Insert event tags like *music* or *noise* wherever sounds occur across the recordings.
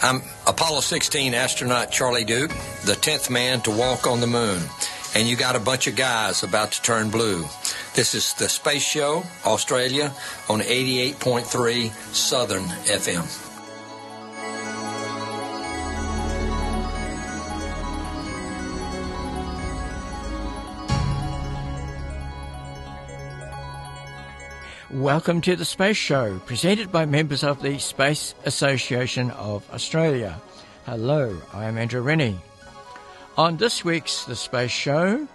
I'm Apollo 16 astronaut Charlie Duke, the 10th man to walk on the moon. And you got a bunch of guys about to turn blue. This is the Space Show, Australia, on 88.3 Southern FM. Welcome to the Space Show, presented by members of the Space Association of Australia. Hello, I am Andrew Rennie. On this week's The Space Show,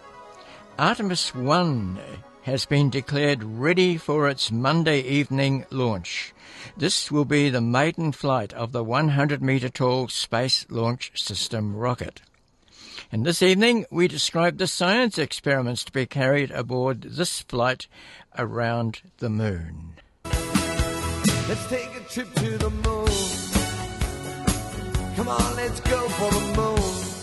Artemis 1 has been declared ready for its Monday evening launch. This will be the maiden flight of the 100 metre tall Space Launch System rocket. And this evening, we describe the science experiments to be carried aboard this flight around the moon. Let's take a trip to the moon. Come on, let's go for the moon.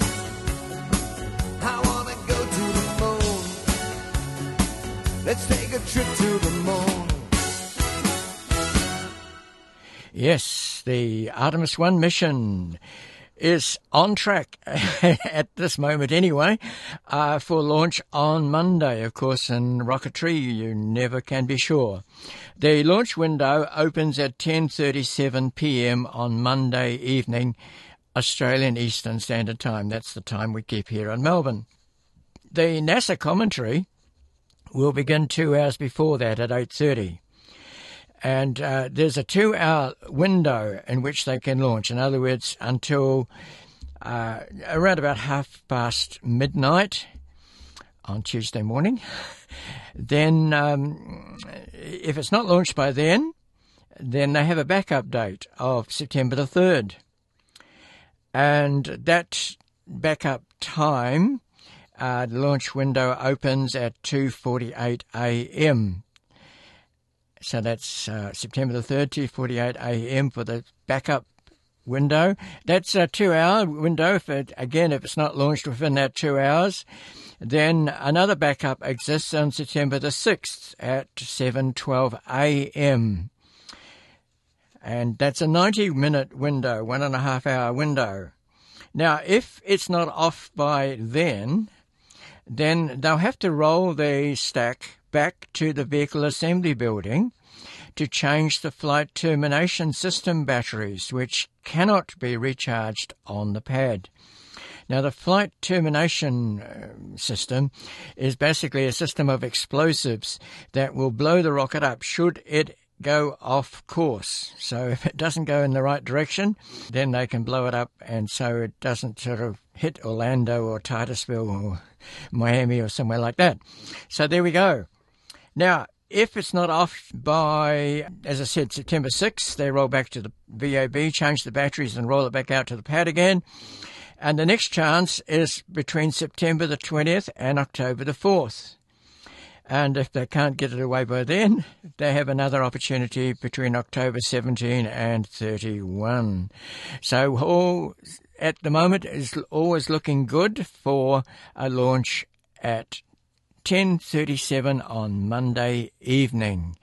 Let's take a trip to the moon. Yes, the Artemis 1 mission is on track *laughs* at this moment anyway uh, for launch on Monday. Of course, in rocketry, you never can be sure. The launch window opens at 10:37 p.m. on Monday evening, Australian Eastern Standard Time. That's the time we keep here in Melbourne. The NASA commentary will begin two hours before that at 8:30 and uh, there's a two hour window in which they can launch. In other words, until uh, around about half past midnight on Tuesday morning. *laughs* then, um, if it's not launched by then, then they have a backup date of September the 3rd. And that backup time, uh, the launch window opens at 2.48 a.m. So that's uh, September the 3rd, 2.48 a.m. for the backup window. That's a two-hour window. If it, again, if it's not launched within that two hours, then another backup exists on September the 6th at 7.12 a.m. And that's a 90-minute window, one and a half hour window. Now, if it's not off by then, then they'll have to roll the stack back to the vehicle assembly building to change the flight termination system batteries, which cannot be recharged on the pad. Now, the flight termination uh, system is basically a system of explosives that will blow the rocket up should it go off course. So *laughs* if it doesn't go in the right direction, then they can blow it up and so it doesn't sort of hit Orlando or Titusville or Miami or somewhere like that. So there we go. Now, if it's not off by, as I said, September 6th, they roll back to the VAB, change the batteries, and roll it back out to the pad again. And the next chance is between September the 20th and October the 4th. And if they can't get it away by then, they have another opportunity between October 17 and 31. So all at the moment is always looking good for a launch at 10:37 on Monday evening.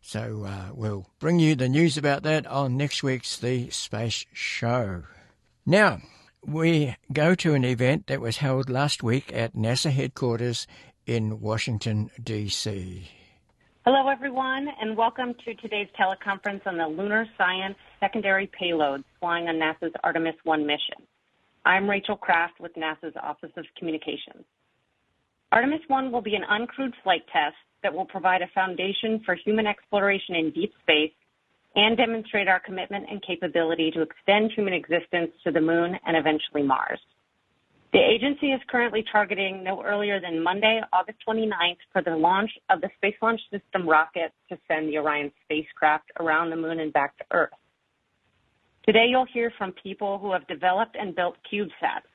So uh, we'll bring you the news about that on next week's The Space Show. Now, we go to an event that was held last week at NASA headquarters in Washington, D.C. Hello, everyone, and welcome to today's teleconference on the Lunar Science Secondary Payloads flying on NASA's Artemis 1 mission. I'm Rachael Craft with NASA's Office of Communications. Artemis 1 will be an uncrewed flight test that will provide a foundation for human exploration in deep space and demonstrate our commitment and capability to extend human existence to the moon and eventually Mars. The agency is currently targeting no earlier than Monday, August 29th for the launch of the Space Launch System rocket to send the Orion spacecraft around the moon and back to Earth. Today you'll hear from people who have developed and built CubeSats,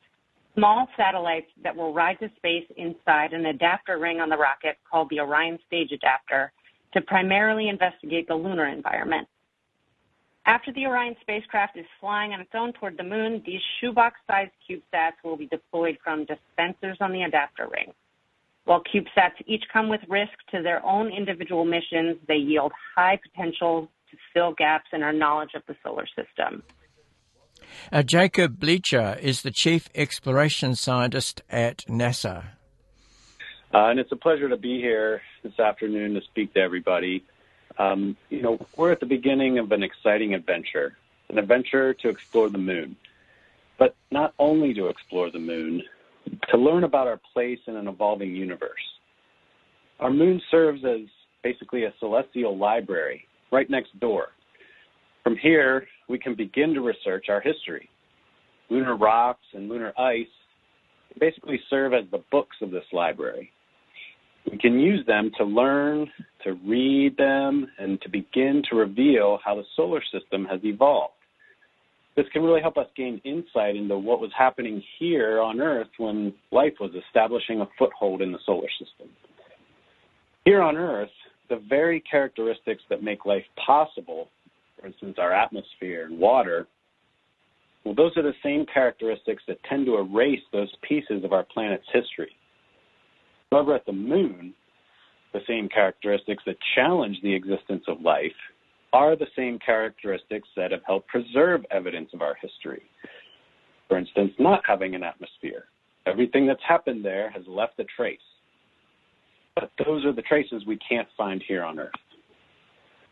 small satellites that will ride to space inside an adapter ring on the rocket called the Orion Stage Adapter to primarily investigate the lunar environment. After the Orion spacecraft is flying on its own toward the moon, these shoebox-sized CubeSats will be deployed from dispensers on the adapter ring. While CubeSats each come with risk to their own individual missions, they yield high potential to fill gaps in our knowledge of the solar system. Uh, Jacob Bleacher is the Chief Exploration Scientist at NASA. Uh, and it's a pleasure to be here this afternoon to speak to everybody. Um, you know, we're at the beginning of an exciting adventure, an adventure to explore the moon. But not only to explore the moon, to learn about our place in an evolving universe. Our moon serves as basically a celestial library right next door. From here, we can begin to research our history. Lunar rocks and lunar ice basically serve as the books of this library. We can use them to learn, to read them, and to begin to reveal how the solar system has evolved. This can really help us gain insight into what was happening here on Earth when life was establishing a foothold in the solar system. Here on Earth, the very characteristics that make life possible, for instance, our atmosphere and water, well, those are the same characteristics that tend to erase those pieces of our planet's history. However, at the moon, the same characteristics that challenge the existence of life are the same characteristics that have helped preserve evidence of our history. For instance, not having an atmosphere. Everything that's happened there has left a trace. But those are the traces we can't find here on Earth.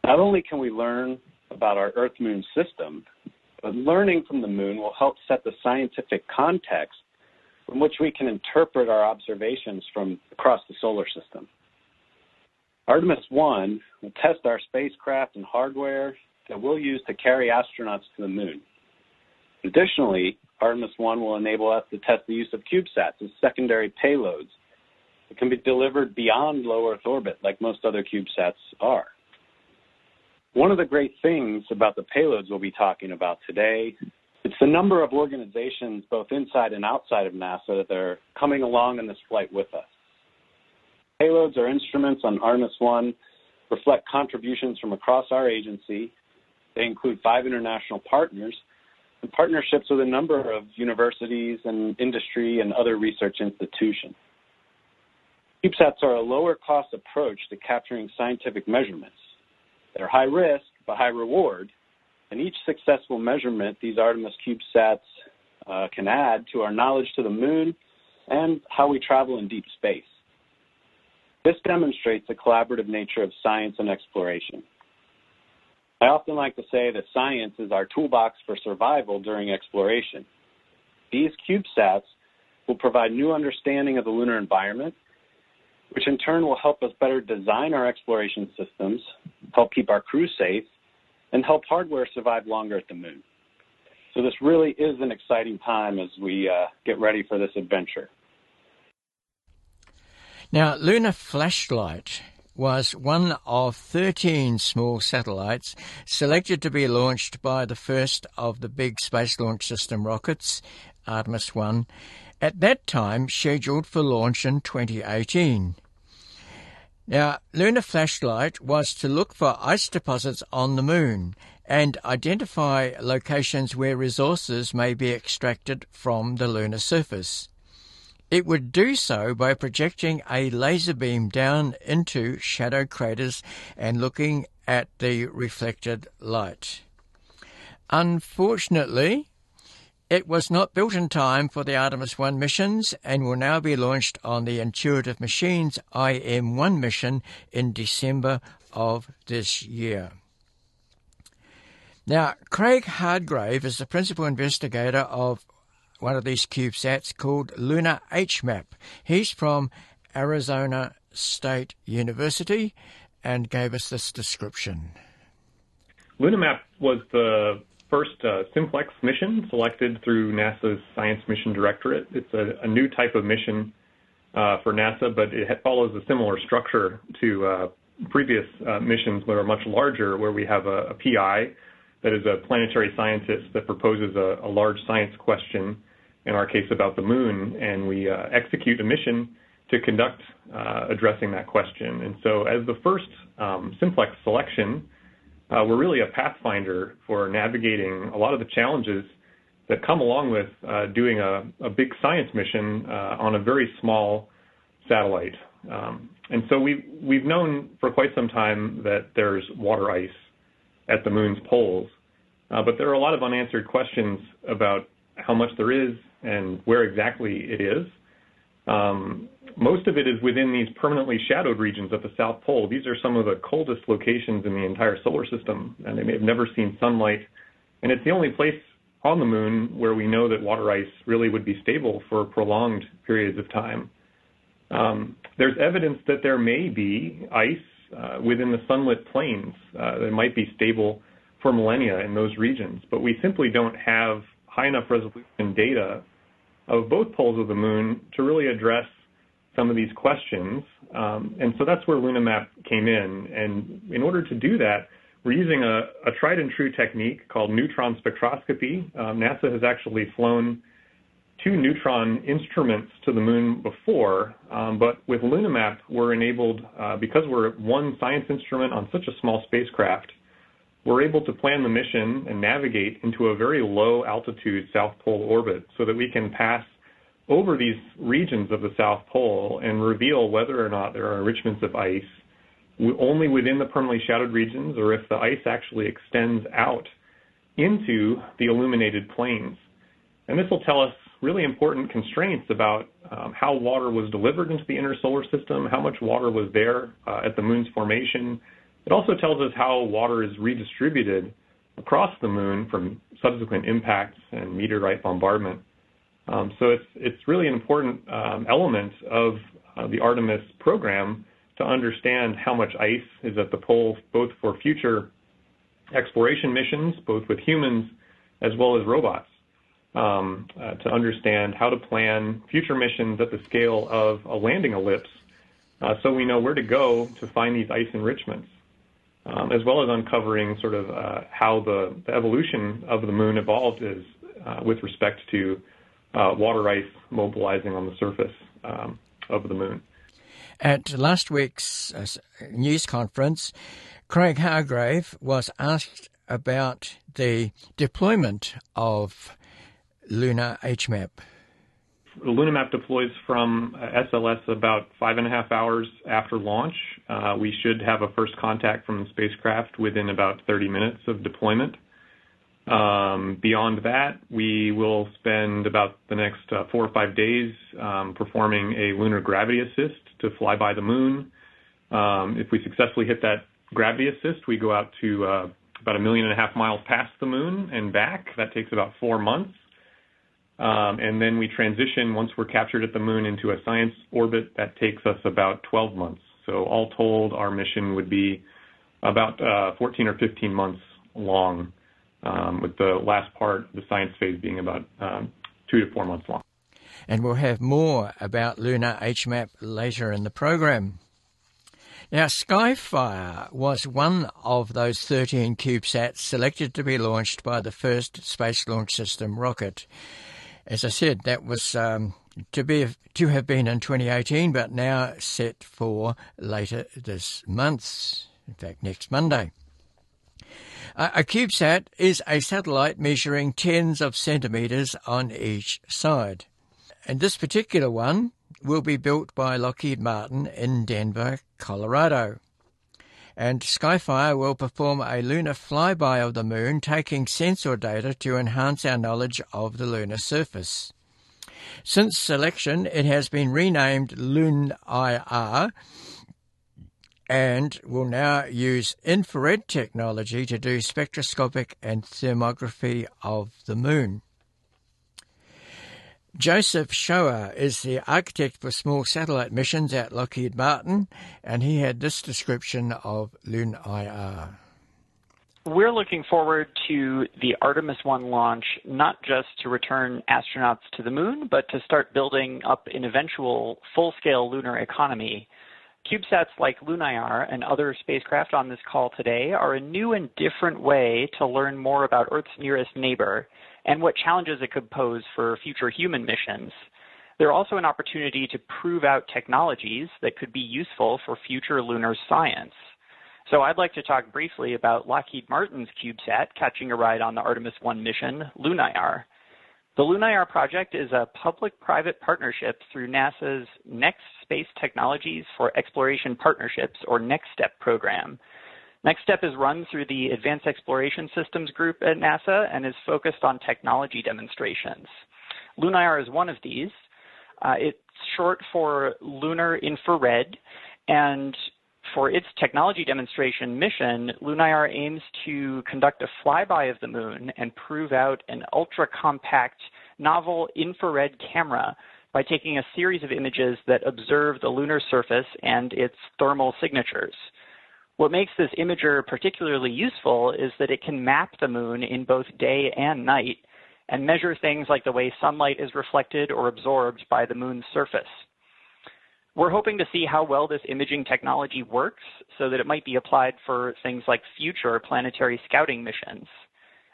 Not only can we learn about our Earth Moon system, but learning from the moon will help set the scientific context from which we can interpret our observations from across the solar system. Artemis 1 will test our spacecraft and hardware that we'll use to carry astronauts to the moon. Additionally, Artemis 1 will enable us to test the use of CubeSats as secondary payloads that can be delivered beyond low Earth orbit like most other CubeSats are. One of the great things about the payloads we'll be talking about today the number of organizations, both inside and outside of NASA, that are coming along in this flight with us. Payloads or instruments on Artemis 1 reflect contributions from across our agency. They include five international partners and partnerships with a number of universities and industry and other research institutions. CubeSats are a lower cost approach to capturing scientific measurements. They're high risk but high reward and each successful measurement these Artemis CubeSats uh, can add to our knowledge to the moon and how we travel in deep space. This demonstrates the collaborative nature of science and exploration. I often like to say that science is our toolbox for survival during exploration. These CubeSats will provide new understanding of the lunar environment, which in turn will help us better design our exploration systems, help keep our crew safe, and help hardware survive longer at the moon. So this really is an exciting time as we uh, get ready for this adventure. Now, Lunar Flashlight was one of 13 small satellites selected to be launched by the first of the big Space Launch System rockets, Artemis 1, at that time scheduled for launch in 2018. Now, Lunar Flashlight was to look for ice deposits on the moon and identify locations where resources may be extracted from the lunar surface. It would do so by projecting a laser beam down into shadow craters and looking at the reflected light. Unfortunately, it was not built in time for the Artemis 1 missions and will now be launched on the Intuitive Machines IM1 mission in December of this year. Now, Craig Hardgrove is the principal investigator of one of these CubeSats called Lunar HMAP. He's from Arizona State University and gave us this description. LunaH-Map was the first uh, simplex mission selected through NASA's Science Mission Directorate. It's a, a new type of mission uh, for NASA, but it follows a similar structure to uh, previous uh, missions that are much larger, where we have a, a, PI that is a planetary scientist that proposes a, a large science question in our case about the moon, and we uh, execute a mission to conduct uh, addressing that question. And so, as the first um, simplex selection, uh, we're really a pathfinder for navigating a lot of the challenges that come along with uh, doing a, a, big science mission uh, on a very small satellite. Um, and so we've, we've known for quite some time that there's water ice at the moon's poles, uh, but there are a lot of unanswered questions about how much there is and where exactly it is. Um, most of it is within these permanently shadowed regions at the South Pole. These are some of the coldest locations in the entire solar system, and they may have never seen sunlight. And it's the only place on the moon where we know that water ice really would be stable for prolonged periods of time. Um, there's evidence that there may be ice uh, within the sunlit plains uh, that might be stable for millennia in those regions, but we simply don't have high enough resolution data of both poles of the moon to really address some of these questions. Um, and so that's where LunaH-Map came in. And in order to do that, we're using a, a tried and true technique called neutron spectroscopy. Um, NASA has actually flown two neutron instruments to the moon before, um, but with LunaH-Map, we're enabled, uh, because we're one science instrument on such a small spacecraft, we're able to plan the mission and navigate into a very low altitude South Pole orbit so that we can pass over these regions of the South Pole and reveal whether or not there are enrichments of ice only within the permanently shadowed regions or if the ice actually extends out into the illuminated plains. And this will tell us really important constraints about um, how water was delivered into the inner solar system, how much water was there uh, at the moon's formation, it also tells us how water is redistributed across the moon from subsequent impacts and meteorite bombardment. Um, so it's it's really an important um, element of uh, the Artemis program to understand how much ice is at the pole, both for future exploration missions, both with humans as well as robots, um, uh, to understand how to plan future missions at the scale of a landing ellipse, uh, so we know where to go to find these ice enrichments um, as well as uncovering sort of uh, how the, the, evolution of the moon evolved is uh, with respect to water ice mobilizing on the surface um, of the moon. At last week's uh, news conference, Craig Hardgrove was asked about the deployment of Lunar HMAP. LunaH-Map deploys from SLS about five and a half hours after launch. Uh, we should have a first contact from the spacecraft within about 30 minutes of deployment. Um, beyond that, we will spend about the next uh, four or five days um, performing a lunar gravity assist to fly by the moon. Um, if we successfully hit that gravity assist, we go out to uh, about a million and a half miles past the moon and back. That takes about four months. Um, and then we transition once we're captured at the moon into a science orbit. That takes us about 12 months. So all told, our mission would be about uh, 14 or 15 months long, with the last part, the science phase, being about um, two to four months long. And we'll have more about LunaH-Map later in the program. Now, Skyfire was one of those 13 CubeSats selected to be launched by the first Space Launch System rocket as I said, that was um, to be to have been in 2018, but now set for later this month. In fact, next Monday. A CubeSat is a satellite measuring tens of centimetres on each side. And this particular one will be built by Lockheed Martin in Denver, Colorado and Skyfire will perform a lunar flyby of the moon, taking sensor data to enhance our knowledge of the lunar surface. Since selection, it has been renamed Loon IR and will now use infrared technology to do spectroscopic and thermography of the moon. Joseph Shoa is the architect for small satellite missions at Lockheed Martin, and he had this description of LunIR. We're looking forward to the Artemis 1 launch, not just to return astronauts to the moon, but to start building up an eventual full scale lunar economy. CubeSats like LunIR and other spacecraft on this call today are a new and different way to learn more about Earth's nearest neighbor and what challenges it could pose for future human missions. They're also an opportunity to prove out technologies that could be useful for future lunar science. So I'd like to talk briefly about Lockheed Martin's CubeSat catching a ride on the Artemis 1 mission, LunIR. The LunIR project is a public-private partnership through NASA's Next Space Technologies for Exploration Partnerships, or NextSTEP program. NextSTEP is run through the Advanced Exploration Systems Group at NASA and is focused on technology demonstrations. LunIR is one of these. Uh, it's short for Lunar Infrared, and for its technology demonstration mission, LunIR aims to conduct a flyby of the moon and prove out an ultra compact novel infrared camera by taking a series of images that observe the lunar surface and its thermal signatures. What makes this imager particularly useful is that it can map the moon in both day and night and measure things like the way sunlight is reflected or absorbed by the moon's surface. We're hoping to see how well this imaging technology works so that it might be applied for things like future planetary scouting missions.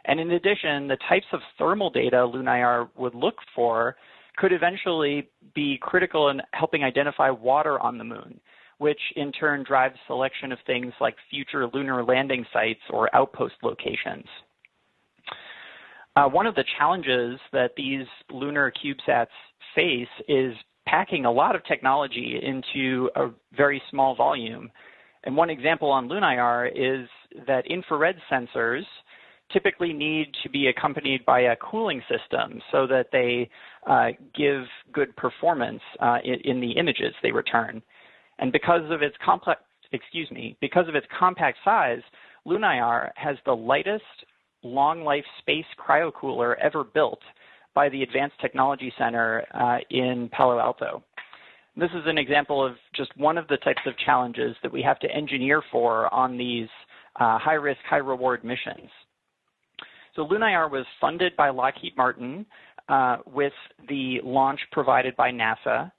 And in addition, the types of thermal data LunIR would look for could eventually be critical in helping identify water on the moon, which in turn drives selection of things like future lunar landing sites or outpost locations. Uh, one of the challenges that these lunar CubeSats face is packing a lot of technology into a very small volume. And one example on LunIR is that infrared sensors typically need to be accompanied by a cooling system so that they uh, give good performance uh, in, in, the images they return. And because of its complex, excuse me, because of its compact size, LunIR has the lightest long life space cryocooler ever built by the Advanced Technology Center uh, in Palo Alto. This is an example of just one of the types of challenges that we have to engineer for on these uh, high risk, high reward missions. So LunIR was funded by Lockheed Martin uh, with the launch provided by NASA.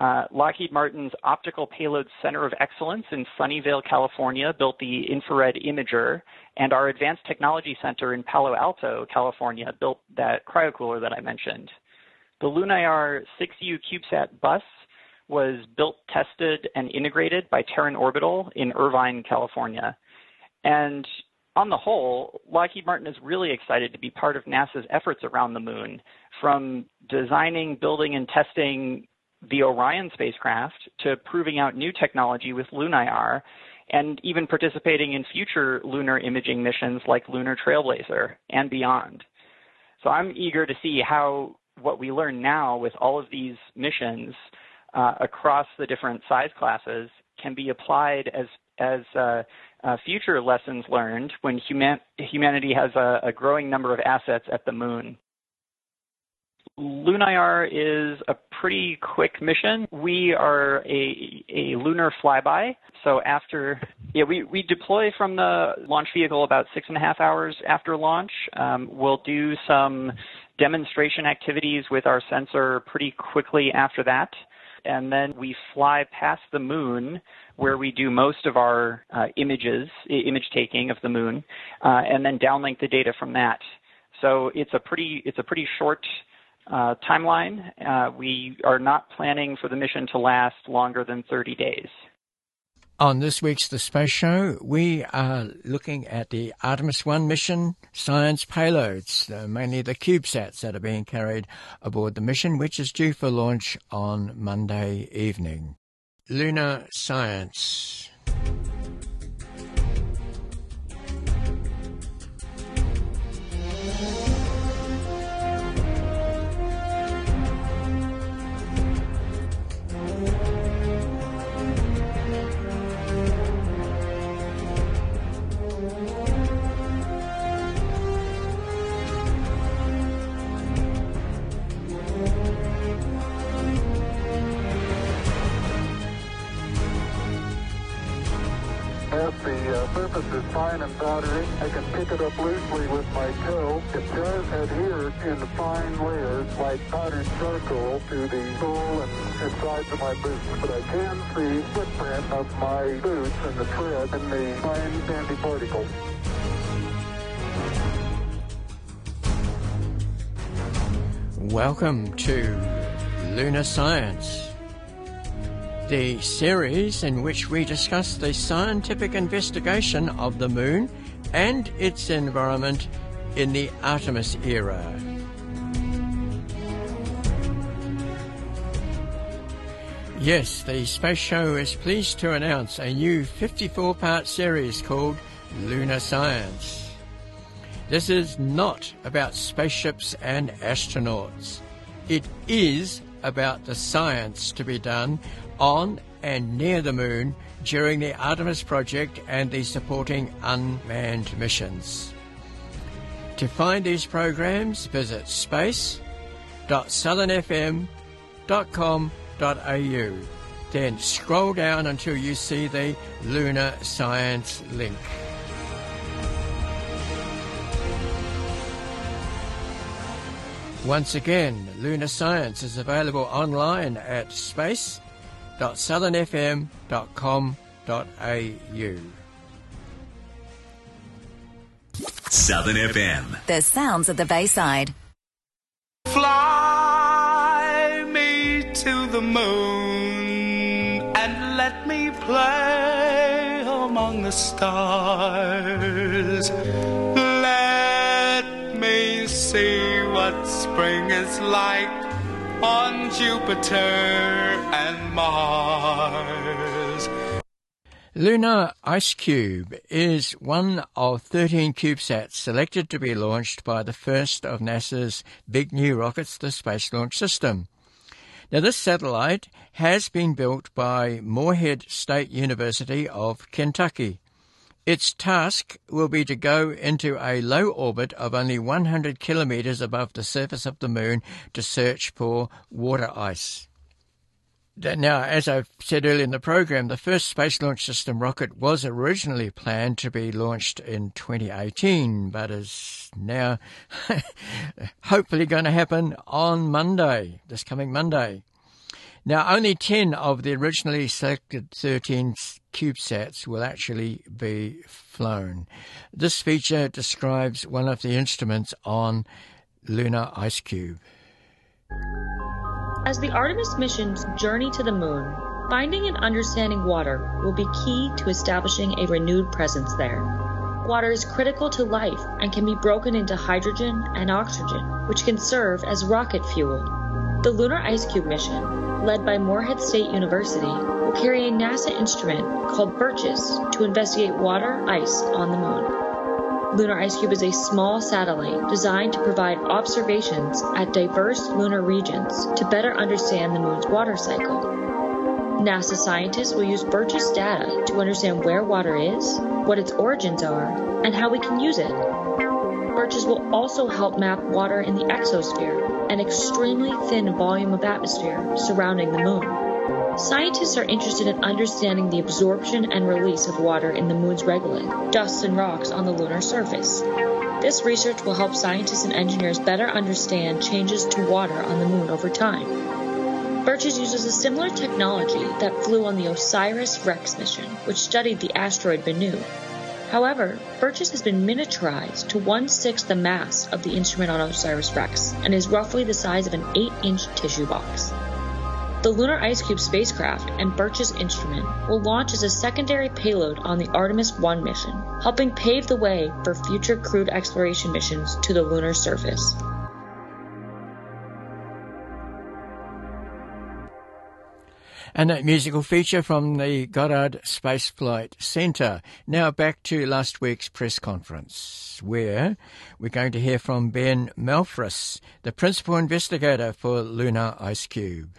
Uh, Lockheed Martin's Optical Payload Center of Excellence in Sunnyvale, California, built the infrared imager, and our Advanced Technology Center in Palo Alto, California, built that cryocooler that I mentioned. The LunIR 6U CubeSat bus was built, tested, and integrated by Terran Orbital in Irvine, California. And on the whole, Lockheed Martin is really excited to be part of NASA's efforts around the moon, from designing, building, and testing the Orion spacecraft to proving out new technology with LunIR and even participating in future lunar imaging missions like Lunar Trailblazer and beyond. So I'm eager to see how what we learn now with all of these missions uh, across the different size classes can be applied as as uh, uh, future lessons learned when human, humanity has a, a growing number of assets at the moon. LunIR is a pretty quick mission. We are a, a lunar flyby. So after, yeah, we, we deploy from the launch vehicle about six and a half hours after launch. Um, we'll do some demonstration activities with our sensor pretty quickly after that. And then we fly past the moon where we do most of our uh, images, image taking of the moon, uh, and then downlink the data from that. So it's a pretty, it's a pretty short uh, timeline. Uh, we are not planning for the mission to last longer than 30 days. On this week's The Space Show, we are looking at the Artemis 1 mission science payloads, uh, mainly the CubeSats that are being carried aboard the mission, which is due for launch on Monday evening. Lunar Science. And powdery. I can pick it up loosely with my toe. It does adhere in fine layers like powdered charcoal to the sole and, and sides of my boots, but I can see footprint of my boots and the tread in the fine sandy particles. Welcome to Lunar Science, the series in which we discuss the scientific investigation of the moon and its environment in the Artemis era. Yes, the Space Show is pleased to announce a new 54 part series called Lunar Science. This is not about spaceships and astronauts. It is about the science to be done on and near the moon during the Artemis project and the supporting unmanned missions. To find these programs, visit space.southernfm.com.au. Then scroll down until you see the Lunar Science link. Once again, Lunar Science is available online at space.southernfm.com.au. Southern FM. The sounds of the Bayside. Fly me to the moon and let me play among the stars. Spring is on Jupiter and Mars. Lunar Ice Cube is one of 13 CubeSats selected to be launched by the first of NASA's big new rockets, the Space Launch System. Now, this satellite has been built by Morehead State University of Kentucky. Its task will be to go into a low orbit of only 100 kilometers above the surface of the moon to search for water ice. Now, as I've said earlier in the program, the first Space Launch System rocket was originally planned to be launched in 2018, but is now *laughs* hopefully going to happen on Monday, this coming Monday. Now, only 10 of the originally selected 13 CubeSats will actually be flown. This feature describes one of the instruments on Lunar Ice Cube. As the Artemis mission's journey to the moon, finding and understanding water will be key to establishing a renewed presence there. Water is critical to life and can be broken into hydrogen and oxygen, which can serve as rocket fuel. The Lunar Ice Cube mission, led by Morehead State University, will carry a NASA instrument called BIRCHES to investigate water ice on the moon. Lunar Ice Cube is a small satellite designed to provide observations at diverse lunar regions to better understand the moon's water cycle. NASA scientists will use BIRCHES data to understand where water is, what its origins are, and how we can use it. BIRCHES will also help map water in the exosphere, an extremely thin volume of atmosphere surrounding the moon. Scientists are interested in understanding the absorption and release of water in the moon's regolith, dust and rocks on the lunar surface. This research will help scientists and engineers better understand changes to water on the moon over time. BIRCHES uses a similar technology that flew on the OSIRIS REx mission, which studied the asteroid Bennu. However, BIRCHES has been miniaturized to one-sixth the mass of the instrument on OSIRIS REx and is roughly the size of an 8-inch tissue box. The Lunar Ice Cube spacecraft and BIRCHES instrument will launch as a secondary payload on the Artemis 1 mission, helping pave the way for future crewed exploration missions to the lunar surface. And that musical feature from the Goddard Space Flight Center. Now back to last week's press conference, where we're going to hear from Ben Malphrus, the principal investigator for Lunar Ice Cube.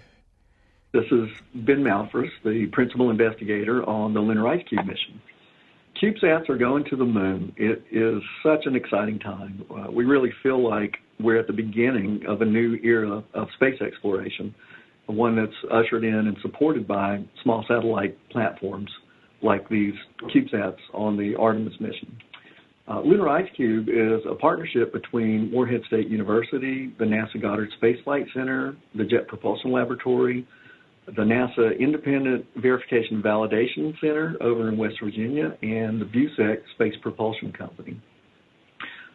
This is Ben Malphrus, the principal investigator on the Lunar Ice Cube mission. CubeSats are going to the moon. It is such an exciting time. Uh, we really feel like we're at the beginning of a new era of space exploration, one that's ushered in and supported by small satellite platforms like these CubeSats on the Artemis mission. Uh, Lunar Ice Cube is a partnership between Morehead State University, the NASA Goddard Space Flight Center, the Jet Propulsion Laboratory, the NASA Independent Verification and Validation Center over in West Virginia, and the Busek Space Propulsion Company.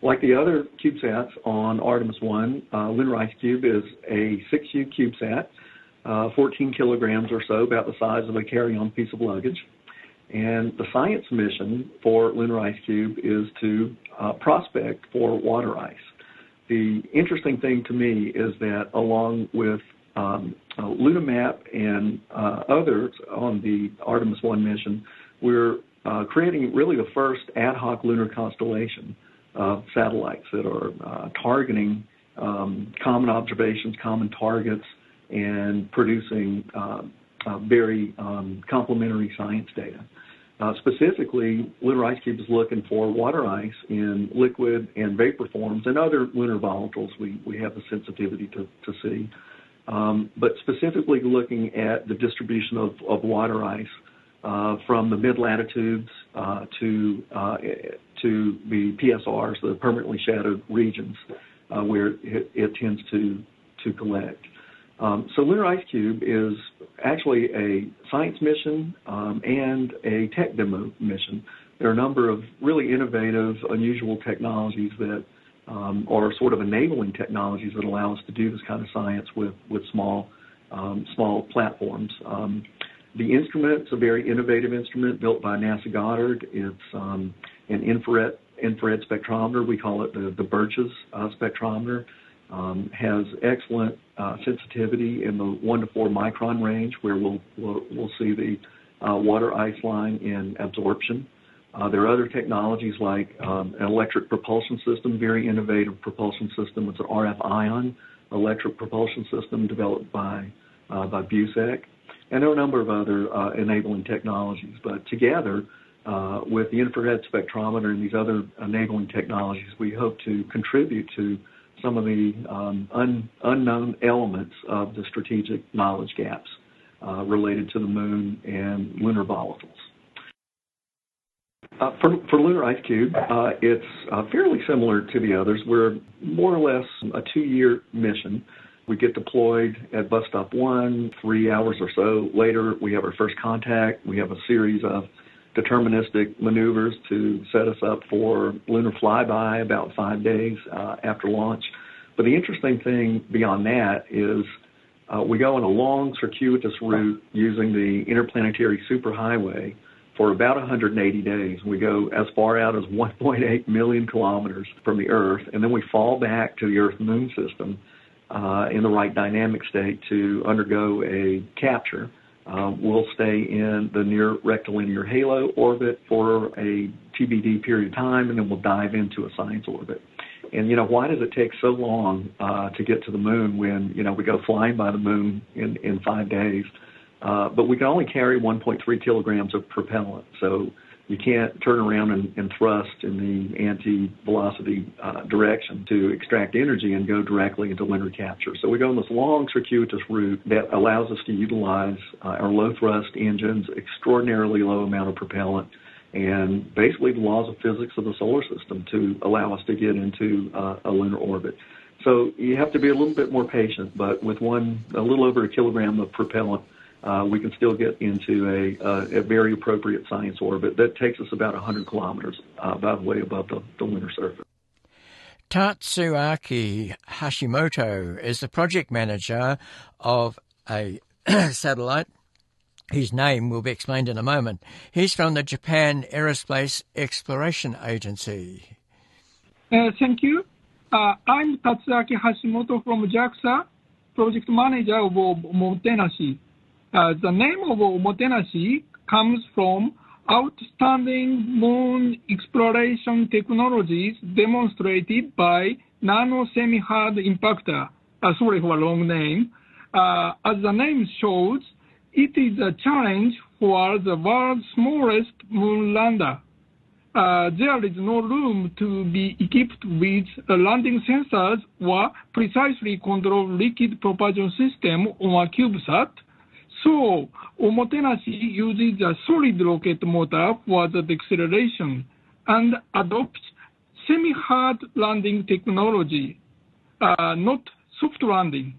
like the other CubeSats on Artemis 1, uh, Lunar IceCube is a 6U CubeSat, uh, 14 kilograms or so, about the size of a carry-on piece of luggage. And the science mission for Lunar IceCube is to uh, prospect for water ice. The interesting thing to me is that along with um, uh, LunaH-Map and uh, others on the Artemis 1 mission, we're uh, creating really the first ad hoc lunar constellation of satellites that are uh, targeting um, common observations, common targets, and producing uh, uh, very um, complementary science data. Uh, specifically, Lunar IceCube is looking for water ice in liquid and vapor forms and other lunar volatiles we, have the sensitivity to, see. Um, but specifically looking at the distribution of, water ice from the mid latitudes uh, to to the PSRs, the permanently shadowed regions, where it, tends to collect. Um, so Lunar IceCube is actually a science mission um, and a tech demo mission. There are a number of really innovative, unusual technologies that um, are sort of enabling technologies that allow us to do this kind of science with with small um, small platforms. Um, the instrument is a very innovative instrument built by NASA Goddard. It's um, an infrared infrared spectrometer. We call it the, the Birches uh, spectrometer. Um, has excellent uh, sensitivity in the one to four micron range, where we'll we'll, we'll see the uh, water ice line in absorption. Uh, there are other technologies like um, an electric propulsion system, very innovative propulsion system. It's an RF ion electric propulsion system developed by uh, by Busek, and there are a number of other uh, enabling technologies. But together, uh, with the infrared spectrometer and these other enabling technologies, we hope to contribute to some of the um, un, unknown elements of the strategic knowledge gaps uh, related to the moon and lunar volatiles. Uh, for, for Lunar IceCube, uh, it's uh, fairly similar to the others. We're more or less a two-year mission. We get deployed at bus stop one, three hours or so later, we have our first contact. We have a series of deterministic maneuvers to set us up for lunar flyby about five days uh, after launch. But the interesting thing beyond that is uh, we go on a long circuitous route using the interplanetary superhighway for about 180 days. We go as far out as 1.8 million kilometers from the Earth, and then we fall back to the Earth Moon system uh, in the right dynamic state to undergo a capture. Um, we'll stay in the near rectilinear halo orbit for a TBD period of time, and then we'll dive into a science orbit. And you know, why does it take so long uh, to get to the moon when you know we go flying by the moon in in five days? Uh, but we can only carry 1.3 kilograms of propellant, so you can't turn around and, and thrust in the anti-velocity uh, direction to extract energy and go directly into lunar capture. So we go on this long circuitous route that allows us to utilize uh, our low thrust engines, extraordinarily low amount of propellant, and basically the laws of physics of the solar system to allow us to get into uh, a lunar orbit. So you have to be a little bit more patient, but with one a little over a kilogram of propellant uh, we can still get into a, uh, a, very appropriate science orbit that takes us about 100 kilometers uh, about way above the, the lunar surface. Tatsuaki Hashimoto is the project manager of a *clears throat* satellite His name will be explained in a moment. He's from the Japan Aerospace Exploration Agency. Uh, thank you. Uh, I'm Tatsuaki Hashimoto from JAXA, project manager of Omotenashi. Uh, the name of Omotenashi comes from outstanding moon exploration technologies demonstrated by Nano Semi-Hard Impactor. Uh, sorry for a long name. Uh, as the name shows, it is a challenge for the world's smallest moon lander. Uh, there is no room to be equipped with landing sensors or precisely control liquid propulsion system on a CubeSat so, Omotenashi uses a solid rocket motor for the deceleration and adopts semi-hard landing technology, uh, not soft landing.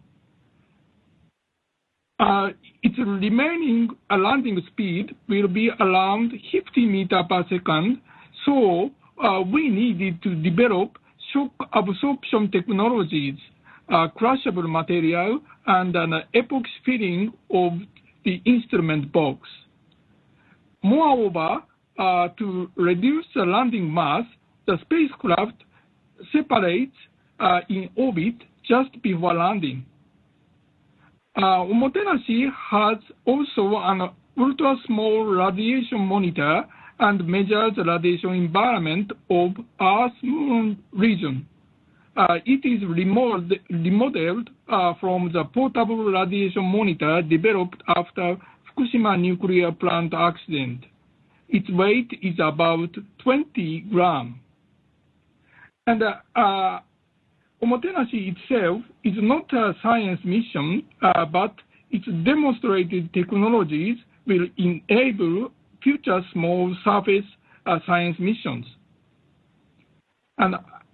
Uh, its remaining landing speed will be around 50 meter per second, so uh, we needed to develop shock absorption technologies, uh, crushable material, and an epoxy filling of the instrument box. Moreover, uh, to reduce the landing mass, the spacecraft separates uh, in orbit just before landing. Uh, Omotenashi has also an ultra-small radiation monitor and measures the radiation environment of Earth-Moon region. Uh, it is remodeled, uh, from the portable radiation monitor developed after Fukushima nuclear plant accident. Its weight is about 20 grams. And uh, Omotenashi itself is not a science mission, but its demonstrated technologies will enable future small surface science missions.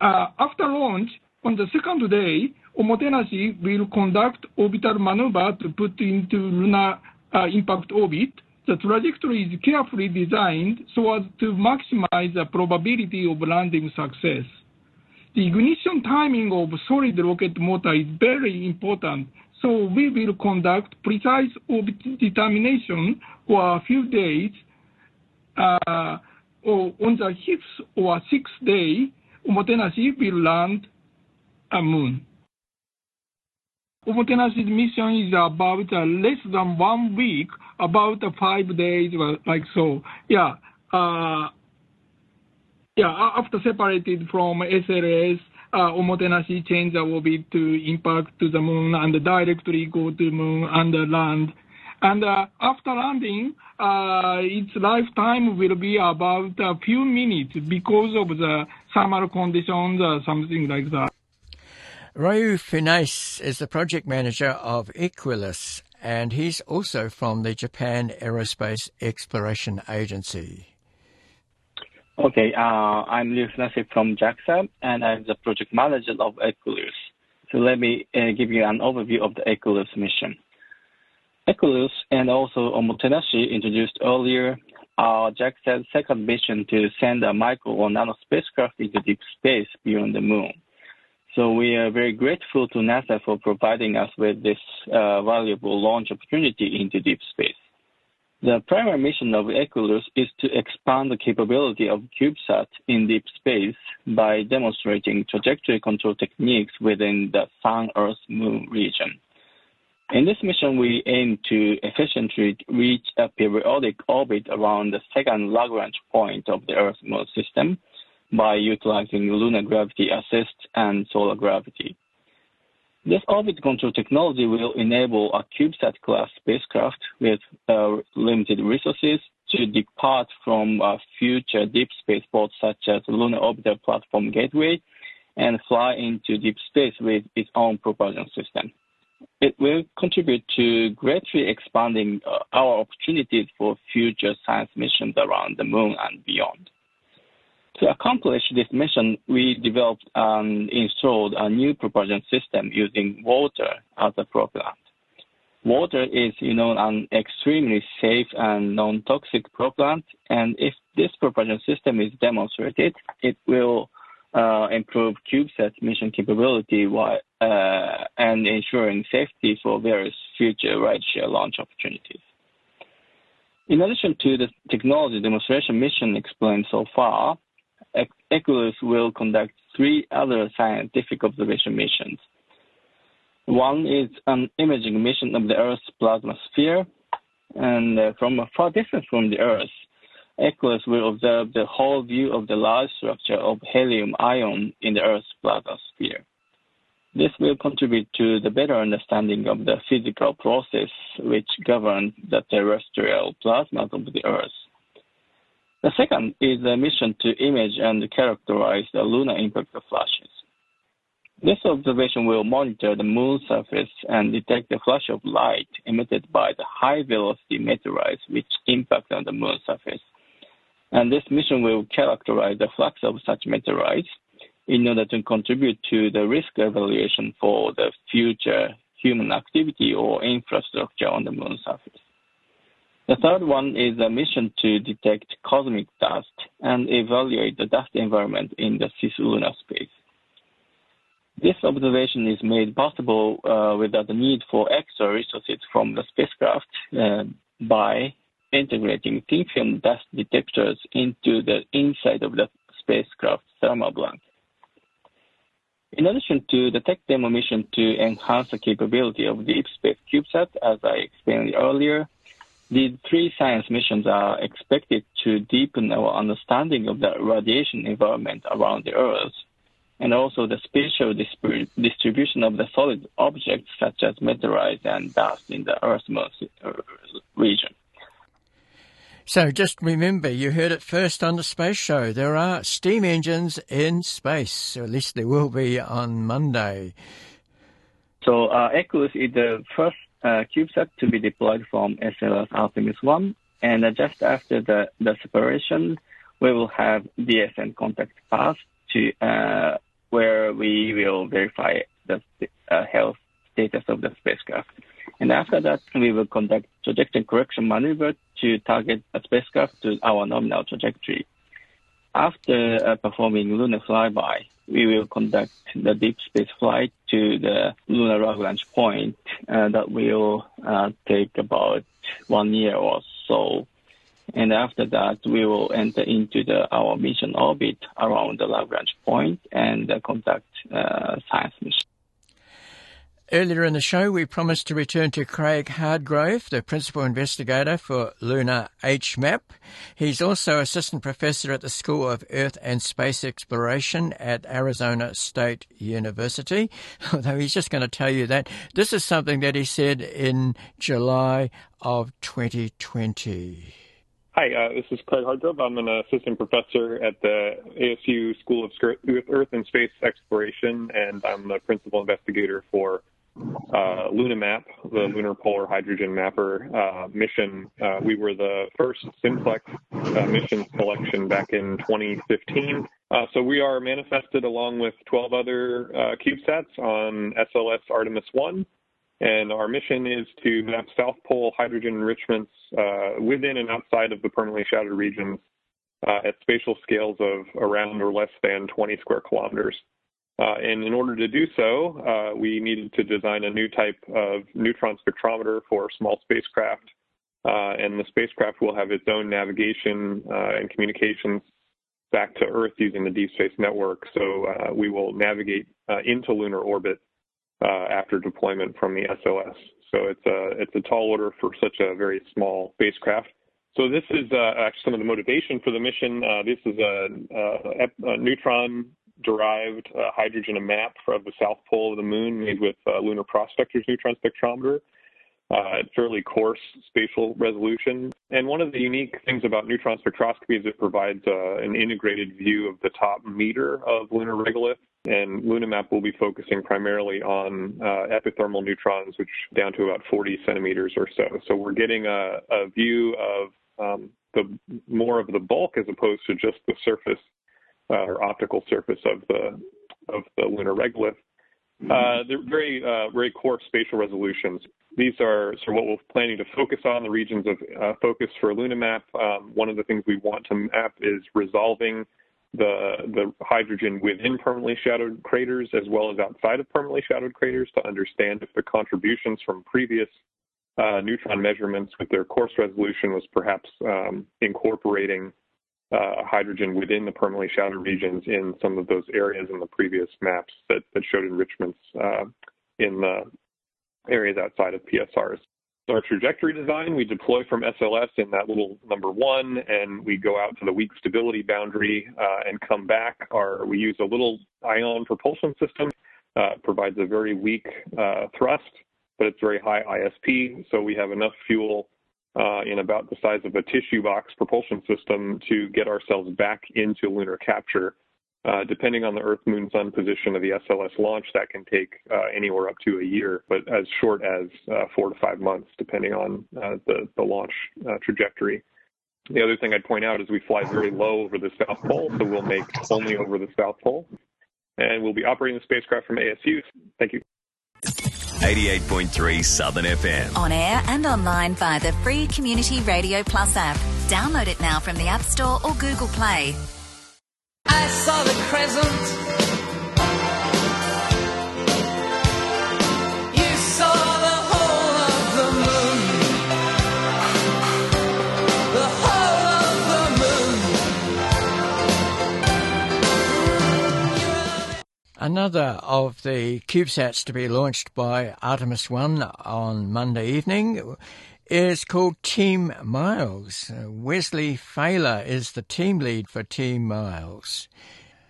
Uh, after launch, on the second day, Omotenashi will conduct orbital maneuver to put into lunar uh, impact orbit. The trajectory is carefully designed so as to maximize the probability of landing success. The ignition timing of solid rocket motor is very important, so we will conduct precise orbit determination for a few days. Uh, or on the fifth or sixth day, Omotenashi will land a moon. Omotenashi's mission is about uh, less than one week, about uh, five days, like so. Yeah. Uh, yeah, after separated from SLS, uh, Omotenashi change the orbit to impact to the moon and directly go to moon and land. And uh, after landing, uh, its lifetime will be about a few minutes because of the thermal conditions or something like that. Ryu Funase is the project manager of EQUULEUS, and he's also from the Japan Aerospace Exploration Agency. Okay, uh, I'm Ryu Funase from JAXA, and I'm the project manager of EQUULEUS. So let me uh, give you an overview of the EQUULEUS mission. EQUULEUS and also Omotenashi introduced earlier are JAXA's second mission to send a micro or nano spacecraft into deep space beyond the moon. So we are very grateful to NASA for providing us with this uh, valuable launch opportunity into deep space. The primary mission of EQUULEUS is to expand the capability of CubeSat in deep space by demonstrating trajectory control techniques within the Sun-Earth-Moon region. In this mission, we aim to efficiently reach a periodic orbit around the second Lagrange point of the Earth-Moon system by utilizing lunar gravity assist and solar gravity. This orbit control technology will enable a CubeSat-class spacecraft with uh, limited resources to depart from uh, future deep space ports such as Lunar Orbital Platform-Gateway and fly into deep space with its own propulsion system. It will contribute to greatly expanding uh, our opportunities for future science missions around the moon and beyond. To accomplish this mission, we developed and installed a new propulsion system using water as a propellant. Water is, you know, an extremely safe and non-toxic propellant, and if this propulsion system is demonstrated, it will improve CubeSat's mission capability while, uh, and ensuring safety for various future rideshare launch opportunities. In addition to the technology demonstration mission explained so far, EQUULEUS will conduct three other scientific observation missions. One is an imaging mission of the Earth's plasma sphere, and uh, from a far distance from the Earth, EQUULEUS will observe the whole view of the large structure of helium ion in the Earth's plasma sphere. This will contribute to the better understanding of the physical process which governs the terrestrial plasma of the Earth. The second is a mission to image and characterize the lunar impact flashes. This observation will monitor the moon surface and detect the flash of light emitted by the high velocity meteorites which impact on the moon surface. And this mission will characterize the flux of such meteorites in order to contribute to the risk evaluation for the future human activity or infrastructure on the moon surface. The third one is a mission to detect cosmic dust and evaluate the dust environment in the cislunar space. This observation is made possible uh, without the need for extra resources from the spacecraft uh, by integrating thin film dust detectors into the inside of the spacecraft thermal blanket. In addition to the tech demo mission to enhance the capability of Deep Space CubeSat, as I explained earlier, these three science missions are expected to deepen our understanding of the radiation environment around the Earth and also the spatial distribution of the solid objects such as meteorites and dust in the Earth's region. So just remember, you heard it first on the space show. There are steam engines in space, or at least there will be on Monday. So uh, EQUULEUS is the first uh, CubeSat to be deployed from SLS Artemis 1, and uh, just after the, the separation, we will have DSN contact path to uh, where we will verify the uh, health status of the spacecraft. And after that, we will conduct trajectory correction maneuver to target a spacecraft to our nominal trajectory. After uh, performing lunar flyby, we will conduct the deep space flight to the lunar Lagrange point uh, that will uh, take about one year or so. And after that, we will enter into the, our mission orbit around the Lagrange point and uh, conduct uh, science mission. Earlier in the show, we promised to return to Craig Hardgrove, the principal investigator for Lunar HMAP. He's also assistant professor at the School of Earth and Space Exploration at Arizona State University. *laughs* Although he's just going to tell you that this is something that he said in July of 2020. Hi, uh, this is Craig Hardgrove. I'm an assistant professor at the ASU School of Earth and Space Exploration, and I'm the principal investigator for LunaH-Map, the Lunar Polar Hydrogen Mapper uh, mission. Uh, we were the first simplex uh, mission selection back in 2015. Uh, so we are manifested along with 12 other uh, CubeSats on SLS Artemis 1. And our mission is to map South Pole hydrogen enrichments within and outside of the permanently shadowed regions at spatial scales of around or less than 20 square kilometers. Uh, and in order to do so, uh, we needed to design a new type of neutron spectrometer for small spacecraft. Uh, and the spacecraft will have its own navigation uh, and communications back to Earth using the Deep Space Network. So uh, we will navigate uh, into lunar orbit after deployment from the SLS. So it's a it's a tall order for such a very small spacecraft. So this is actually some of the motivation for the mission. this is a, a, a neutron derived uh, hydrogen a map of the south pole of the moon made with uh, Lunar Prospector's neutron spectrometer uh, at fairly coarse spatial resolution. And one of the unique things about neutron spectroscopy is it provides uh, an integrated view of the top meter of lunar regolith. And LunaH-Map will be focusing primarily on uh, epithermal neutrons, which down to about 40 centimeters or so. So we're getting a, a view of um, the more of the bulk as opposed to just the surface uh, or optical surface of the of the lunar regolith. Uh, they're very uh, very coarse spatial resolutions. These are sort of what we're planning to focus on the regions of uh, focus for LunaH-Map. Um, one of the things we want to map is resolving the the hydrogen within permanently shadowed craters as well as outside of permanently shadowed craters to understand if the contributions from previous uh, neutron measurements with their coarse resolution was perhaps um, incorporating uh, hydrogen within the permanently shadowed regions in some of those areas in the previous maps that, that showed enrichments uh, in the areas outside of PSRs. So our trajectory design, we deploy from SLS in that little number one, and we go out to the weak stability boundary uh, and come back. Our, we use a little ion propulsion system, uh, provides a very weak uh, thrust, but it's very high ISP, so we have enough fuel uh, in about the size of a tissue box propulsion system to get ourselves back into lunar capture. Uh, depending on the Earth, Moon, Sun position of the SLS launch, that can take uh, anywhere up to a year, but as short as uh, four to five months, depending on uh, the, the launch uh, trajectory. The other thing I'd point out is we fly very low over the South Pole, so we'll make only over the South Pole. And we'll be operating the spacecraft from ASU. Thank you. 88.3 Southern FM. On air and online via the free Community Radio Plus app. Download it now from the App Store or Google Play. I saw the crescent Another of the CubeSats to be launched by Artemis 1 on Monday evening is called Team Miles. Uh, Wesley Faler is the team lead for Team Miles.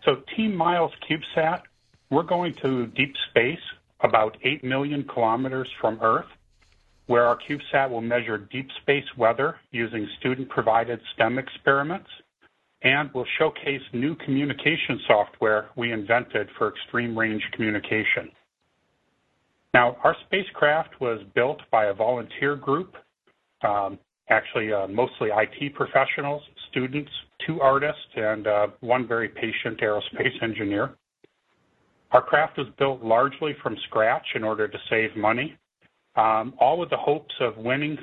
So, Team Miles CubeSat, we're going to deep space about 8 million kilometers from Earth, where our CubeSat will measure deep space weather using student provided STEM experiments and will showcase new communication software we invented for extreme range communication. Now, our spacecraft was built by a volunteer group, um, actually uh, mostly IT professionals, students, two artists, and uh, one very patient aerospace engineer. Our craft was built largely from scratch in order to save money, um, all with the hopes of winning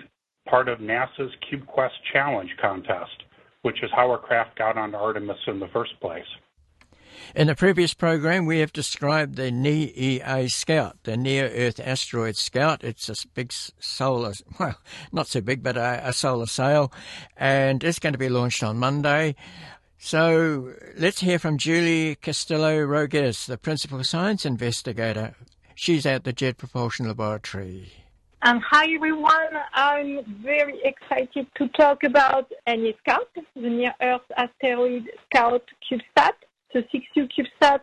part of NASA's CubeQuest Challenge contest which is how our craft got onto Artemis in the first place. In the previous program, we have described the NEA Scout, the Near Earth Asteroid Scout. It's a big solar, *laughs* well, not so big, but a, a solar sail, and it's going to be launched on Monday. So let's hear from Julie Castillo-Rogez, the principal science investigator. She's at the Jet Propulsion Laboratory. Um, hi everyone, I'm very excited to talk about NEA Scout, the Near Earth Asteroid Scout CubeSat, the 6U CubeSat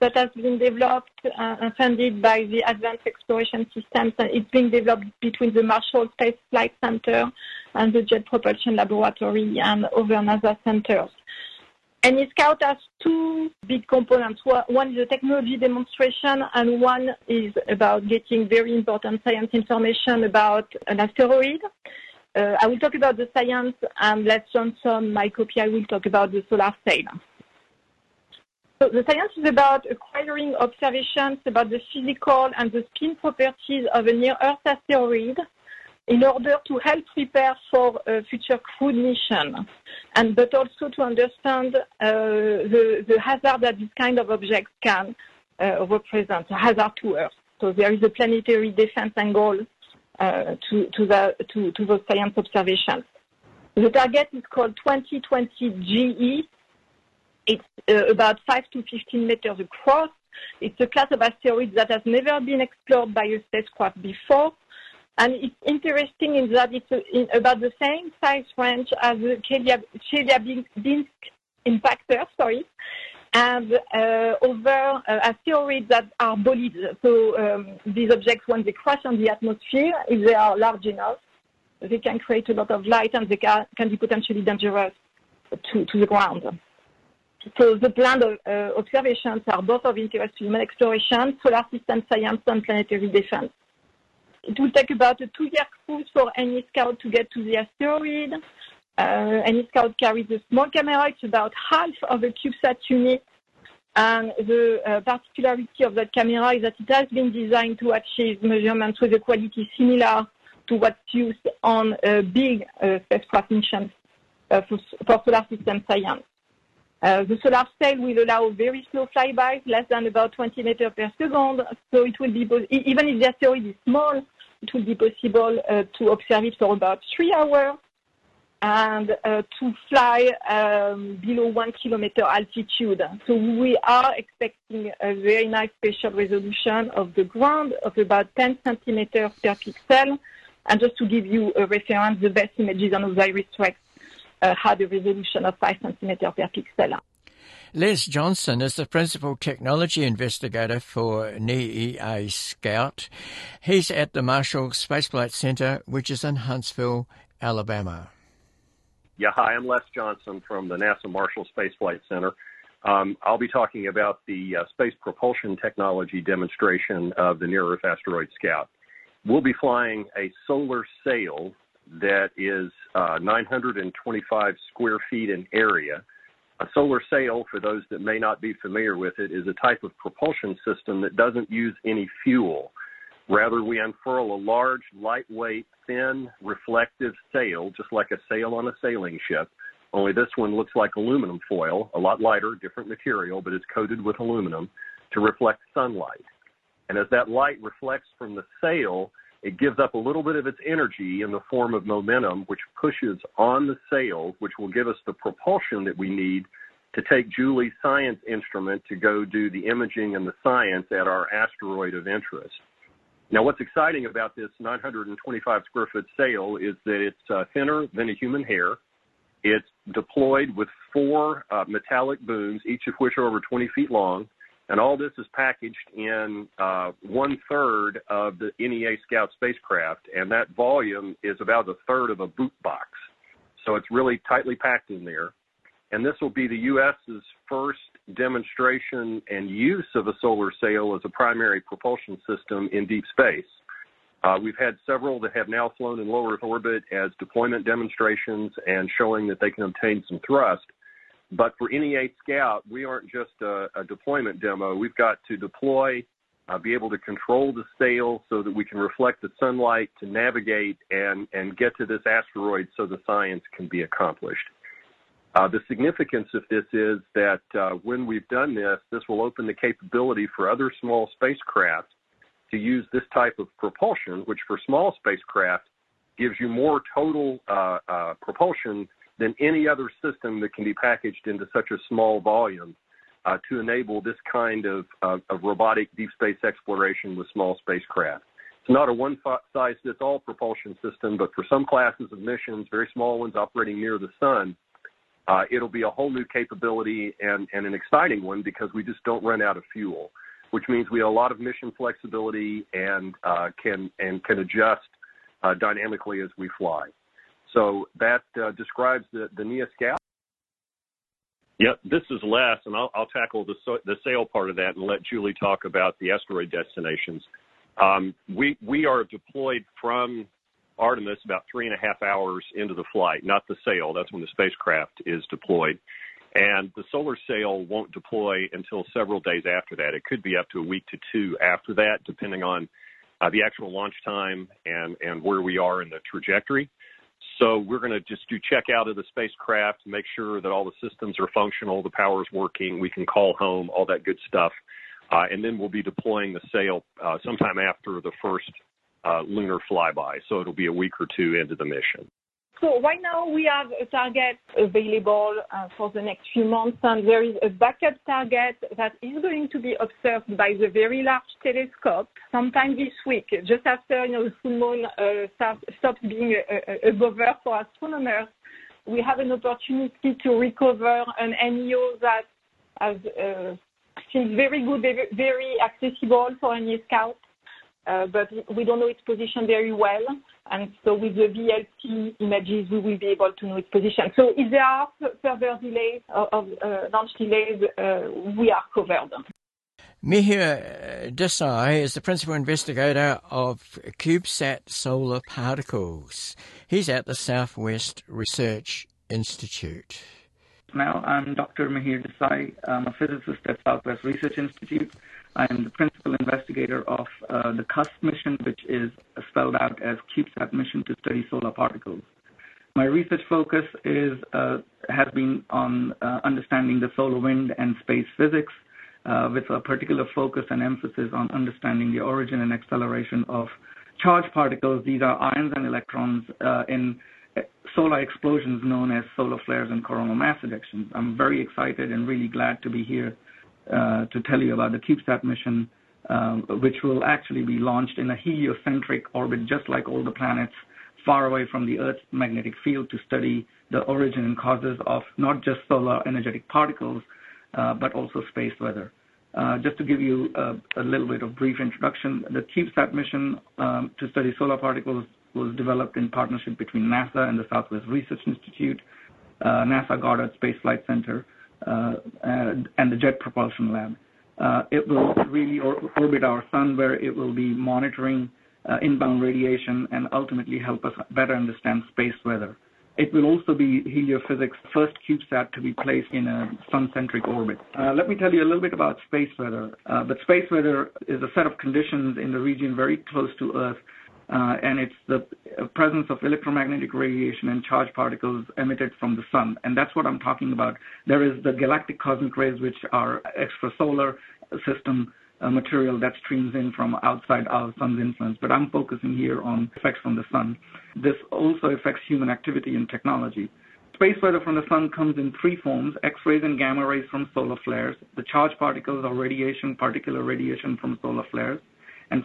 that has been developed uh, and funded by the Advanced Exploration Systems. And it's being developed between the Marshall Space Flight Center and the Jet Propulsion Laboratory and other NASA centers. NEA Scout has two big components. One is a technology demonstration, and one is about getting very important science information about an asteroid. Uh, I will talk about the science, and Les Johnson, my co-PI, I will talk about the solar sail. So the science is about acquiring observations about the physical and the spin properties of a near-Earth asteroid in order to help prepare for a future crewed mission, and but also to understand uh, the, the hazard that this kind of objects can uh, represent, a hazard to Earth. So there is a planetary defense angle uh, to, to, the, to, to those science observations. The target is called 2020 GE. It's uh, about 5 to 15 meters across. It's a class of asteroids that has never been explored by a spacecraft before and it's interesting in that it's in about the same size range as the Chelyabinsk impactor, sorry, and uh, other uh, asteroids that are bolides. So um, these objects, when they crash on the atmosphere, if they are large enough, they can create a lot of light and they can, can be potentially dangerous to, to the ground. So the planned uh, observations are both of interest to human exploration, solar system science, and planetary defense. It will take about a two-year cruise for NEA Scout to get to the asteroid. Uh, NEA Scout carries a small camera. It's about half of a CubeSat unit. And the uh, particularity of that camera is that it has been designed to achieve measurements with a quality similar to what's used on uh, big spacecraft missions uh, for, for, solar system science. Uh, the solar sail will allow very slow flybys, less than about 20 meters per second. So it will be, even if the asteroid is small, it will be possible uh, to observe it for about three hours and uh, to fly um, below one kilometer altitude. So we are expecting a very nice spatial resolution of the ground of about 10 centimeters per pixel. And just to give you a reference, the best images on OSIRIS-REx uh, had a resolution of 5 centimeters per pixel. Les Johnson is the principal technology investigator for NEA Scout. He's at the Marshall Space Flight Center, which is in Huntsville, Alabama. Yeah, hi, I'm Les Johnson from the NASA Marshall Space Flight Center. Um, I'll be talking about the uh, space propulsion technology demonstration of the Near Earth Asteroid Scout. We'll be flying a solar sail that is uh, 925 square feet in area a solar sail, for those that may not be familiar with it, is a type of propulsion system that doesn't use any fuel. Rather, we unfurl a large, lightweight, thin, reflective sail, just like a sail on a sailing ship, only this one looks like aluminum foil, a lot lighter, different material, but it's coated with aluminum to reflect sunlight. And as that light reflects from the sail, it gives up a little bit of its energy in the form of momentum, which pushes on the sail, which will give us the propulsion that we need to take Julie's science instrument to go do the imaging and the science at our asteroid of interest. Now, what's exciting about this 925 square foot sail is that it's uh, thinner than a human hair. It's deployed with four uh, metallic booms, each of which are over 20 feet long. And all this is packaged in uh, one third of the NEA Scout spacecraft, and that volume is about a third of a boot box. So it's really tightly packed in there. And this will be the U.S.'s first demonstration and use of a solar sail as a primary propulsion system in deep space. Uh, we've had several that have now flown in low Earth orbit as deployment demonstrations and showing that they can obtain some thrust. But for NEA Scout, we aren't just a, a deployment demo. We've got to deploy, uh, be able to control the sail so that we can reflect the sunlight to navigate and, and get to this asteroid so the science can be accomplished. Uh, the significance of this is that uh, when we've done this, this will open the capability for other small spacecraft to use this type of propulsion, which for small spacecraft gives you more total uh, uh, propulsion than any other system that can be packaged into such a small volume uh, to enable this kind of, of, of, robotic deep space exploration with small spacecraft. It's not a one size fits all propulsion system, but for some classes of missions, very small ones operating near the sun, uh, it'll be a whole new capability and, and an exciting one because we just don't run out of fuel which means we have a lot of mission flexibility and uh, can and can adjust uh, dynamically as we fly. So that uh, describes the, the NEA Scout. Yep, this is Les, and I'll, I'll tackle the, so, the sail part of that and let Julie talk about the asteroid destinations. Um, we we are deployed from Artemis about three and a half hours into the flight, not the sail. That's when the spacecraft is deployed. And the solar sail won't deploy until several days after that. It could be up to a week to two after that, depending on uh, the actual launch time and, and where we are in the trajectory. So we're going to just do checkout of the spacecraft, make sure that all the systems are functional, the power's working, we can call home, all that good stuff. Uh, and then we'll be deploying the sail uh, sometime after the first uh, lunar flyby. So it'll be a week or two into the mission. So right now we have a target available uh, for the next few months, and there is a backup target that is going to be observed by the Very Large Telescope sometime this week, just after you know the full moon uh, start, stops being a, a, a bother for astronomers. We have an opportunity to recover an NEO that has, uh, seems very good, very, accessible for NEA Scout but we don't know its position very well. And so with the VLT images, we will be able to know its position. So if there are further delays of uh, launch delays, uh, we are covered. Mihir Desai is the principal investigator of CubeSat solar particles. He's at the Southwest Research Institute. Now, I'm Dr. Mihir Desai. I'm a physicist at Southwest Research Institute. I am the principal investigator of uh, the CUSP mission, which is spelled out as CubeSat mission to study solar particles. My research focus is uh, has been on uh, understanding the solar wind and space physics, uh, with a particular focus and emphasis on understanding the origin and acceleration of charged particles. These are ions and electrons uh, in uh, solar explosions known as solar flares and coronal mass ejections. I'm very excited and really glad to be here to tell you about the CubeSat mission, um, which will actually be launched in a heliocentric orbit, just like all the planets, far away from the Earth's magnetic field to study the origin and causes of not just solar energetic particles, uh, but also space weather. Uh, just to give you a, little bit of brief introduction, the CubeSat mission um, to study solar particles was developed in partnership between NASA and the Southwest Research Institute, uh, NASA Goddard Space Flight Center, uh, and, and the Jet Propulsion Lab. Uh, it will really or, orbit our sun where it will be monitoring uh, inbound radiation and ultimately help us better understand space weather. It will also be heliophysics' first CubeSat to be placed in a sun-centric orbit. Uh, let me tell you a little bit about space weather. Uh, but space weather is a set of conditions in the region very close to Earth uh, and it's the presence of electromagnetic radiation and charged particles emitted from the sun. And that's what I'm talking about. There is the galactic cosmic rays, which are extrasolar system, uh, material that streams in from outside our sun's influence, but I'm focusing here on effects from the sun. This also affects human activity and technology. Space weather from the sun comes in three forms X-rays and gamma rays from solar flares, the charged particles or radiation, particular radiation from solar flares,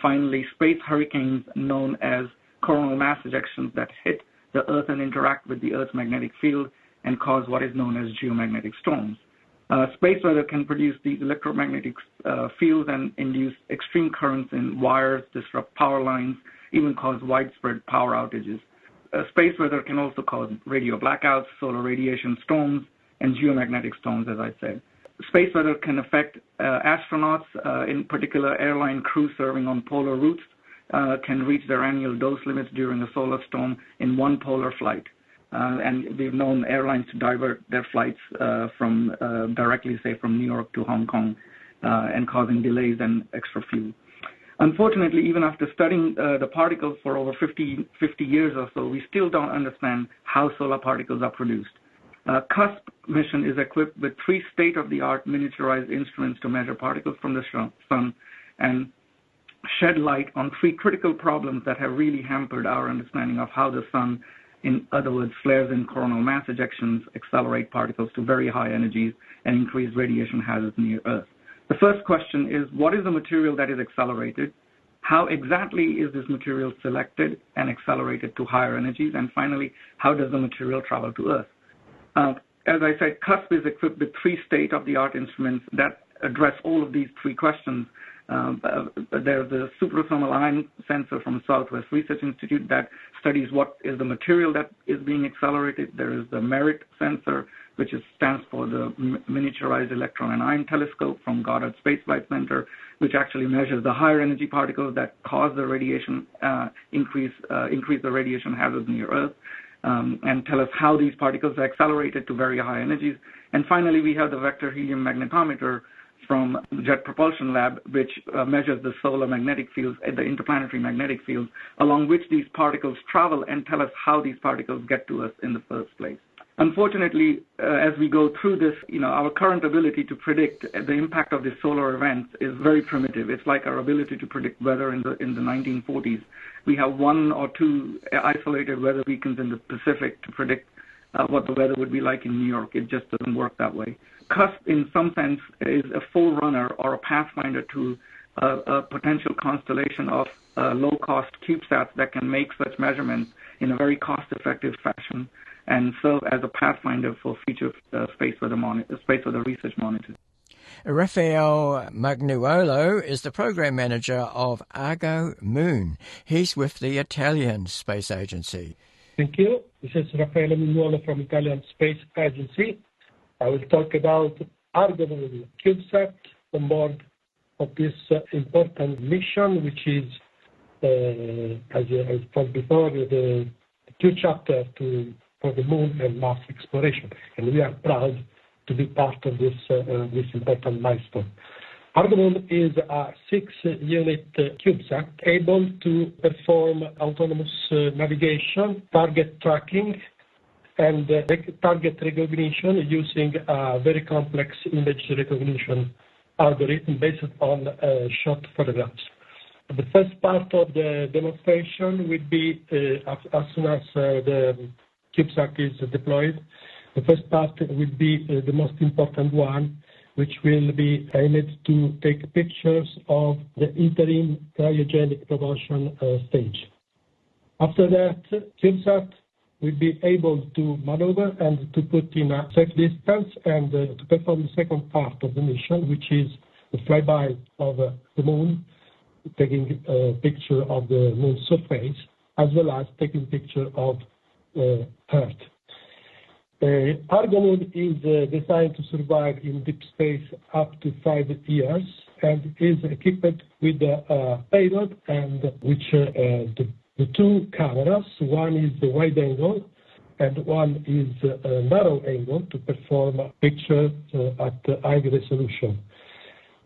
finally space hurricanes known as coronal mass ejections that hit the Earth and interact with the Earth's magnetic field and cause what is known as geomagnetic storms. Uh, space weather can produce these electromagnetic uh, fields and induce extreme currents in wires, disrupt power lines, even cause widespread power outages. Uh, space weather can also cause radio blackouts, solar radiation storms, and geomagnetic storms, as I said. Space weather can affect uh, astronauts, uh, in particular airline crews serving on polar routes, uh, can reach their annual dose limits during a solar storm in one polar flight. And we've known airlines to divert their flights from directly, say, from New York to Hong Kong, and causing delays and extra fuel. Unfortunately, even after studying the particles for over 50, 50 years or so, we still don't understand how solar particles are produced. Uh, CUSP mission is equipped with three state-of-the-art miniaturized instruments to measure particles from the sun and shed light on three critical problems that have really hampered our understanding of how the sun in other words, flares and coronal mass ejections accelerate particles to very high energies and increase radiation hazards near Earth. The first question is what is the material that is accelerated? How exactly is this material selected and accelerated to higher energies? And finally, how does the material travel to Earth? Uh, as I said, CUSP is equipped with three state of the art instruments that address all of these three questions um, uh, there's a suprathermal ion sensor from Southwest Research Institute that studies what is the material that is being accelerated. There is the MERIT sensor, which is, stands for the Miniaturized Electron and Ion Telescope from Goddard Space Flight Center, which actually measures the higher energy particles that cause the radiation uh, increase uh, increase the radiation hazards near Earth. Um, and tell us how these particles are accelerated to very high energies. And finally, we have the vector helium magnetometer, from Jet Propulsion Lab, which uh, measures the solar magnetic fields, uh, the interplanetary magnetic fields, along which these particles travel and tell us how these particles get to us in the first place. Unfortunately, uh, as we go through this, you know, our current ability to predict the impact of the solar events is very primitive. It's like our ability to predict weather in the in the 1940s. We have one or two isolated weather beacons in the Pacific to predict uh, what the weather would be like in New York. It just doesn't work that way. CUSP, in some sense, is a forerunner or a pathfinder to a, a potential constellation of uh, low-cost CubeSats that can make such measurements in a very cost-effective fashion and serve as a pathfinder for future uh, space weather monitor, space weather research monitors. Rafael Mugnuolo is the program manager of ArgoMoon. He's with the Italian Space Agency. Thank you. This is Raffaele Mugnuolo from Italian Space Agency. I will talk about ArgoMoon CubeSat on board of this uh, important mission, which is, uh, as I told before, the two chapter to for the moon and Mars exploration, and we are proud to be part of this uh, this important milestone. ArgoMoon is a six-unit CubeSat able to perform autonomous navigation, target tracking, and target recognition using a very complex image recognition algorithm based on uh, shot photographs. The first part of the demonstration will be as soon as the CubeSat is deployed. The first part will be the most important one, which will be aimed to take pictures of the interim cryogenic propulsion uh, stage. After that, CubeSat will be able to maneuver and to put in a safe distance and uh, to perform the second part of the mission, which is the flyby of uh, the moon, taking a picture of the moon's surface, as well as taking picture of uh, Earth. Uh, ArgoMoon is uh, designed to survive in deep space up to five years and is equipped with a payload and which uh, the, the two cameras, one is the wide angle and one is a narrow angle to perform a pictures at high resolution.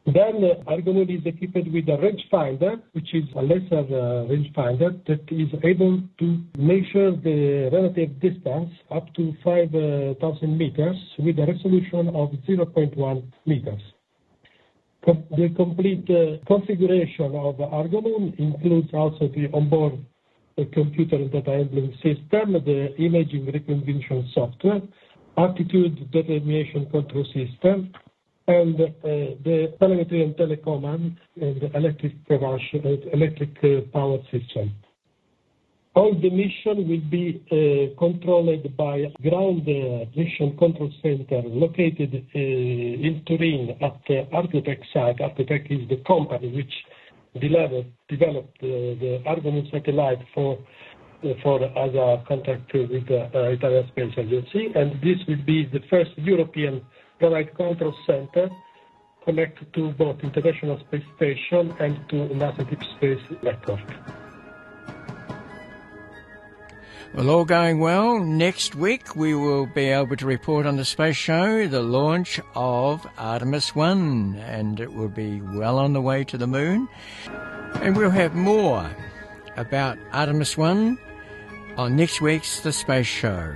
Then uh, is equipped with a rangefinder, which is a laser uh, rangefinder that is able to measure the relative distance up to 5,000 meters with a resolution of 0.1 meters. the complete uh, configuration of ArgoMoon includes also the onboard uh, computer data handling system, the imaging recognition software, attitude determination control system, and uh, the telemetry and telecommand and electric, uh, power system. All the mission will be uh, controlled by ground mission control center located in Turin at the Argotec site. Argotec is the company which developed, the Argonaut satellite for for as a contract with the uh, Italian Space Agency, and this will be the first European Provide Control Center connected to both International Space Station and to NASA Deep Space Network. Well, all going well. Next week we will be able to report on the space show the launch of Artemis 1, and it will be well on the way to the moon. And we'll have more about Artemis 1 on next week's The Space Show.